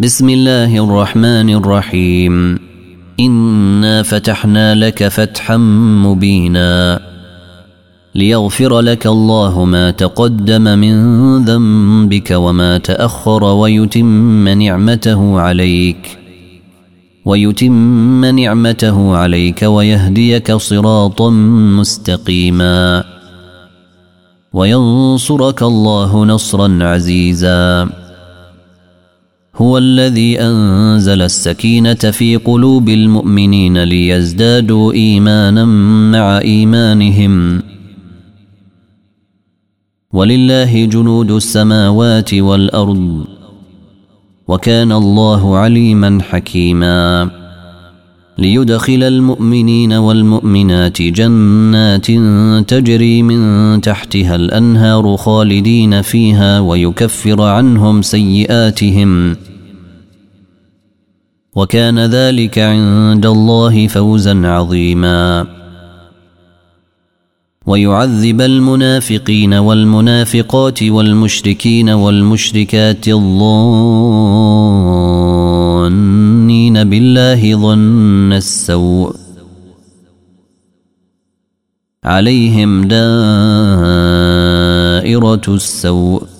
بسم الله الرحمن الرحيم انا فتحنا لك فتحا مبينا ليغفر لك الله ما تقدم من ذنبك وما تاخر ويتم نعمته عليك ويتم نعمته عليك ويهديك صراطا مستقيما وينصرك الله نصرا عزيزا هو الذي أنزل السكينة في قلوب المؤمنين ليزدادوا إيمانا مع إيمانهم. ولله جنود السماوات والأرض. وكان الله عليما حكيما. ليدخل المؤمنين والمؤمنات جنات تجري من تحتها الأنهار خالدين فيها ويكفر عنهم سيئاتهم. وكان ذلك عند الله فوزا عظيما. ويعذب المنافقين والمنافقات والمشركين والمشركات الظانين بالله ظن السوء. عليهم دائرة السوء.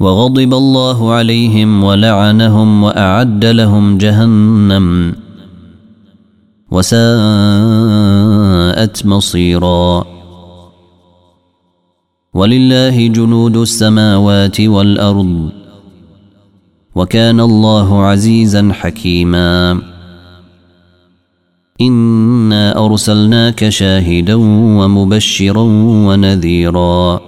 وغضب الله عليهم ولعنهم وأعد لهم جهنم وساءت مصيرا. ولله جنود السماوات والأرض وكان الله عزيزا حكيما. إنا أرسلناك شاهدا ومبشرا ونذيرا.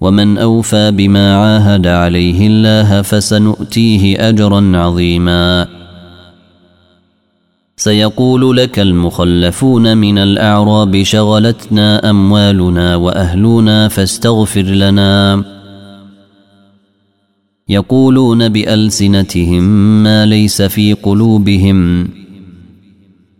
ومن أوفى بما عاهد عليه الله فسنؤتيه أجرا عظيما. سيقول لك المخلفون من الأعراب شغلتنا أموالنا وأهلنا فاستغفر لنا. يقولون بألسنتهم ما ليس في قلوبهم.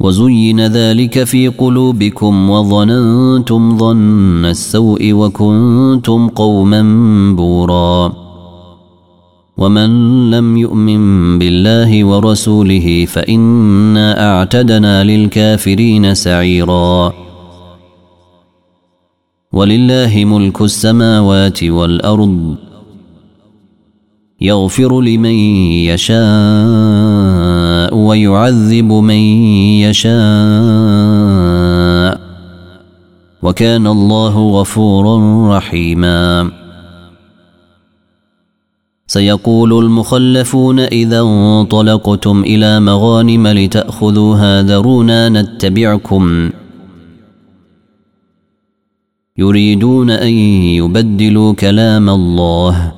وزين ذلك في قلوبكم وظننتم ظن السوء وكنتم قوما بورا. ومن لم يؤمن بالله ورسوله فإنا أعتدنا للكافرين سعيرا. ولله ملك السماوات والأرض يغفر لمن يشاء. ويعذب من يشاء. وكان الله غفورا رحيما. سيقول المخلفون إذا انطلقتم إلى مغانم لتاخذوها ذرونا نتبعكم. يريدون أن يبدلوا كلام الله.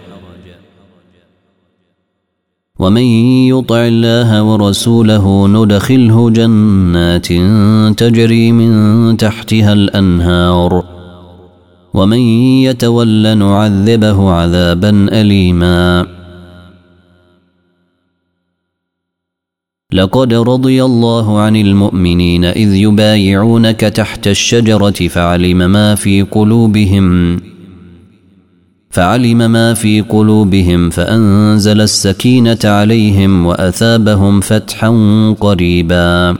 ومن يطع الله ورسوله ندخله جنات تجري من تحتها الأنهار. ومن يتول نعذبه عذابا اليما. لقد رضي الله عن المؤمنين إذ يبايعونك تحت الشجرة فعلم ما في قلوبهم. فعلم ما في قلوبهم فأنزل السكينة عليهم وأثابهم فتحا قريبا.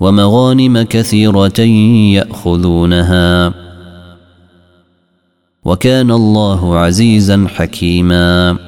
ومغانم كثيرة يأخذونها. وكان الله عزيزا حكيما.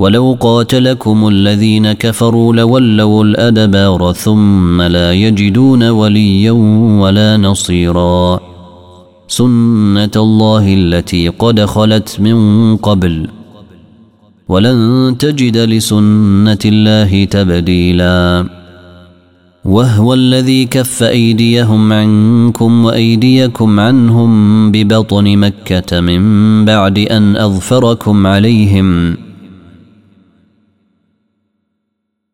ولو قاتلكم الذين كفروا لولوا الأدبار ثم لا يجدون وليا ولا نصيرا. سنة الله التي قد خلت من قبل. ولن تجد لسنة الله تبديلا. وهو الذي كف أيديهم عنكم وأيديكم عنهم ببطن مكة من بعد أن أظفركم عليهم.